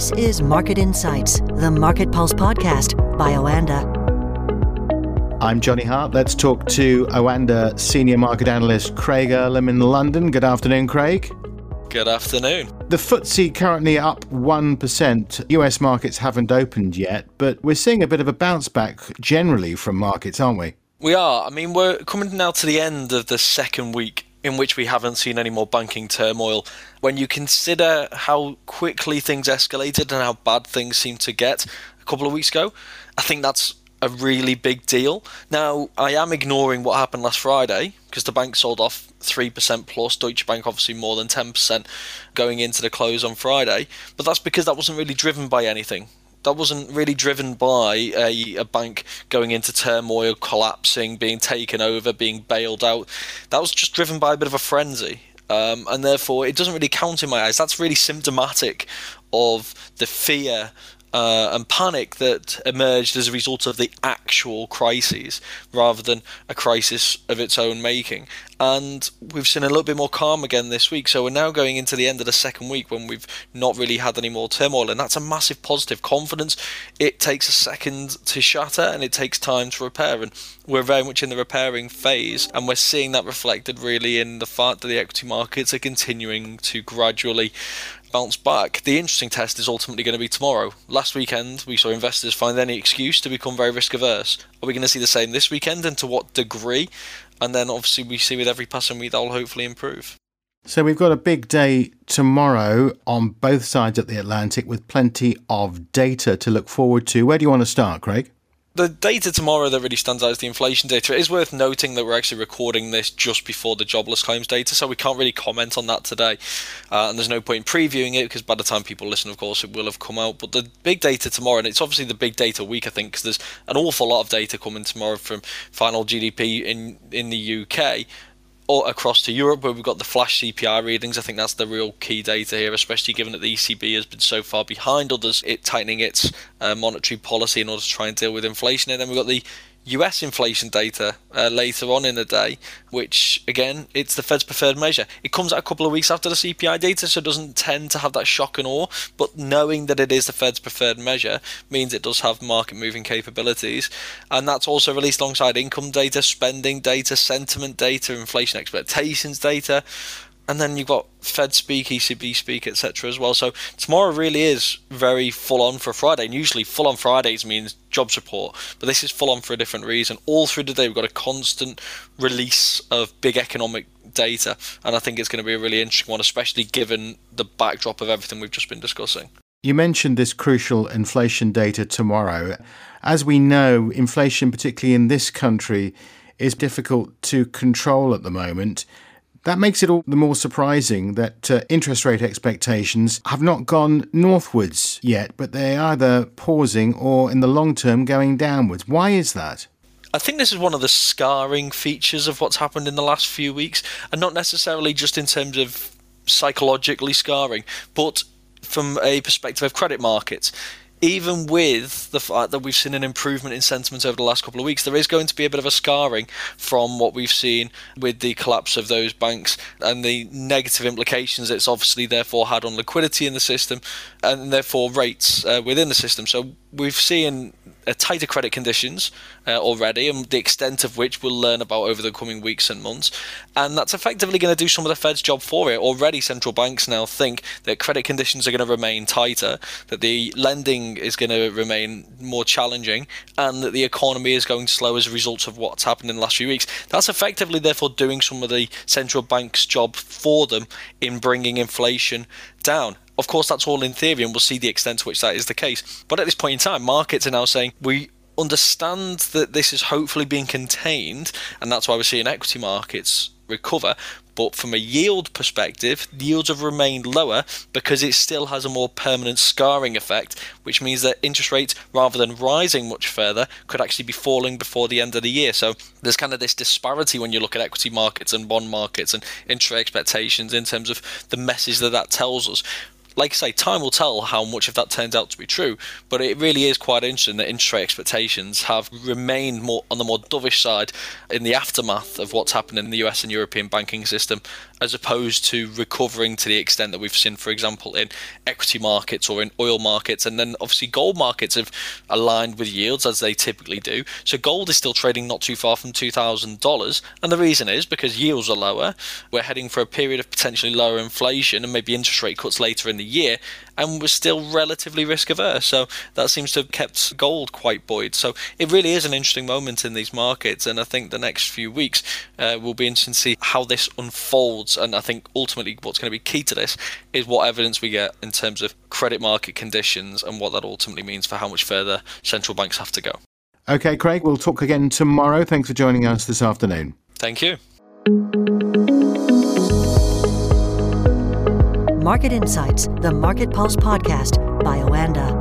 This is Market Insights, the Market Pulse podcast by Oanda. I'm Jonny Hart. Let's talk to Oanda senior market analyst Craig Erlam in London. Good afternoon, Craig. Good afternoon. The FTSE currently up 1%. US markets haven't opened yet, but we're seeing a bit of a bounce back generally from markets, aren't we? We are. I mean, we're coming now to the end of the second week in which we haven't seen any more banking turmoil. When you consider how quickly things escalated and how bad things seemed to get a couple of weeks ago, I think that's a really big deal. Now, I am ignoring what happened last Friday because the bank sold off 3% plus, Deutsche Bank obviously more than 10% going into the close on Friday, but that's because that wasn't really driven by anything. That wasn't really driven by a, a bank going into turmoil, collapsing, being taken over, being bailed out. That was just driven by a bit of a frenzy. Um, and therefore, it doesn't really count in my eyes. That's really symptomatic of the fear uh, and panic that emerged as a result of the actual crises rather than a crisis of its own making. And we've seen a little bit more calm again this week. So we're now going into the end of the second week when we've not really had any more turmoil. And that's a massive positive. Confidence, it takes a second to shatter and it takes time to repair. And we're very much in the repairing phase. And we're seeing that reflected really in the fact that the equity markets are continuing to gradually bounce back. The interesting test is ultimately going to be tomorrow. Last weekend, we saw investors find any excuse to become very risk averse. Are we going to see the same this weekend, and to what degree? And then, obviously, we see with every passing week that will hopefully improve. So we've got a big day tomorrow on both sides of the Atlantic with plenty of data to look forward to. Where do you want to start, Craig? The data tomorrow that really stands out is the inflation data. It is worth noting that we're actually recording this just before the jobless claims data, so we can't really comment on that today. Uh, and there's no point in previewing it because by the time people listen, of course, it will have come out. But the big data tomorrow, and it's obviously the big data week, I think, because there's an awful lot of data coming tomorrow from final GDP in in the UK across to Europe, where we've got the flash CPI readings. I think that's the real key data here, especially given that the ECB has been so far behind others, it tightening its uh, monetary policy in order to try and deal with inflation. And then we've got the US inflation data uh, later on in the day, which again, it's the Fed's preferred measure. It comes out a couple of weeks after the CPI data, so it doesn't tend to have that shock and awe. But knowing that it is the Fed's preferred measure means it does have market moving capabilities. And that's also released alongside income data, spending data, sentiment data, inflation expectations data and then you've got Fed speak, ECB speak, etc. as well. So tomorrow really is very full on for Friday. And usually full on Fridays means jobs report, but this is full on for a different reason. All through the day we've got a constant release of big economic data, and I think it's going to be a really interesting one, especially given the backdrop of everything we've just been discussing. You mentioned this crucial inflation data tomorrow. As we know, inflation, particularly in this country, is difficult to control at the moment. That makes it all the more surprising that uh, interest rate expectations have not gone northwards yet, but they're either pausing or in the long term going downwards. Why is that? I think this is one of the scarring features of what's happened in the last few weeks, and not necessarily just in terms of psychologically scarring, but from a perspective of credit markets even with the fact that we've seen an improvement in sentiment over the last couple of weeks, there is going to be a bit of a scarring from what we've seen with the collapse of those banks and the negative implications it's obviously therefore had on liquidity in the system and therefore rates uh, within the system. So we've seen uh, tighter credit conditions uh, already, and the extent of which we'll learn about over the coming weeks and months. And that's effectively going to do some of the Fed's job for it. Already, central banks now think that credit conditions are going to remain tighter, that the lending is going to remain more challenging, and that the economy is going slow as a result of what's happened in the last few weeks. That's effectively, therefore, doing some of the central bank's job for them in bringing inflation down. Of course, that's all in theory, and we'll see the extent to which that is the case. But at this point in time, markets are now saying we understand that this is hopefully being contained, and that's why we're seeing equity markets recover. But from a yield perspective, yields have remained lower because it still has a more permanent scarring effect, which means that interest rates, rather than rising much further, could actually be falling before the end of the year. So there's kind of this disparity when you look at equity markets and bond markets and interest expectations in terms of the message that that tells us like I say, time will tell how much of that turns out to be true. But it really is quite interesting that interest rate expectations have remained more on the more dovish side in the aftermath of what's happened in the US and European banking system, as opposed to recovering to the extent that we've seen, for example, in equity markets or in oil markets. And then obviously gold markets have aligned with yields as they typically do. So gold is still trading not too far from $2,000. And the reason is because yields are lower. We're heading for a period of potentially lower inflation and maybe interest rate cuts later in the year. And we're still relatively risk averse. So that seems to have kept gold quite buoyed. So it really is an interesting moment in these markets. And I think the next few weeks uh, will be interesting to see how this unfolds. And I think ultimately what's going to be key to this is what evidence we get in terms of credit market conditions and what that ultimately means for how much further central banks have to go. Okay, Craig, we'll talk again tomorrow. Thanks for joining us this afternoon. Thank you. Market Insights, the Market Pulse podcast by Oanda.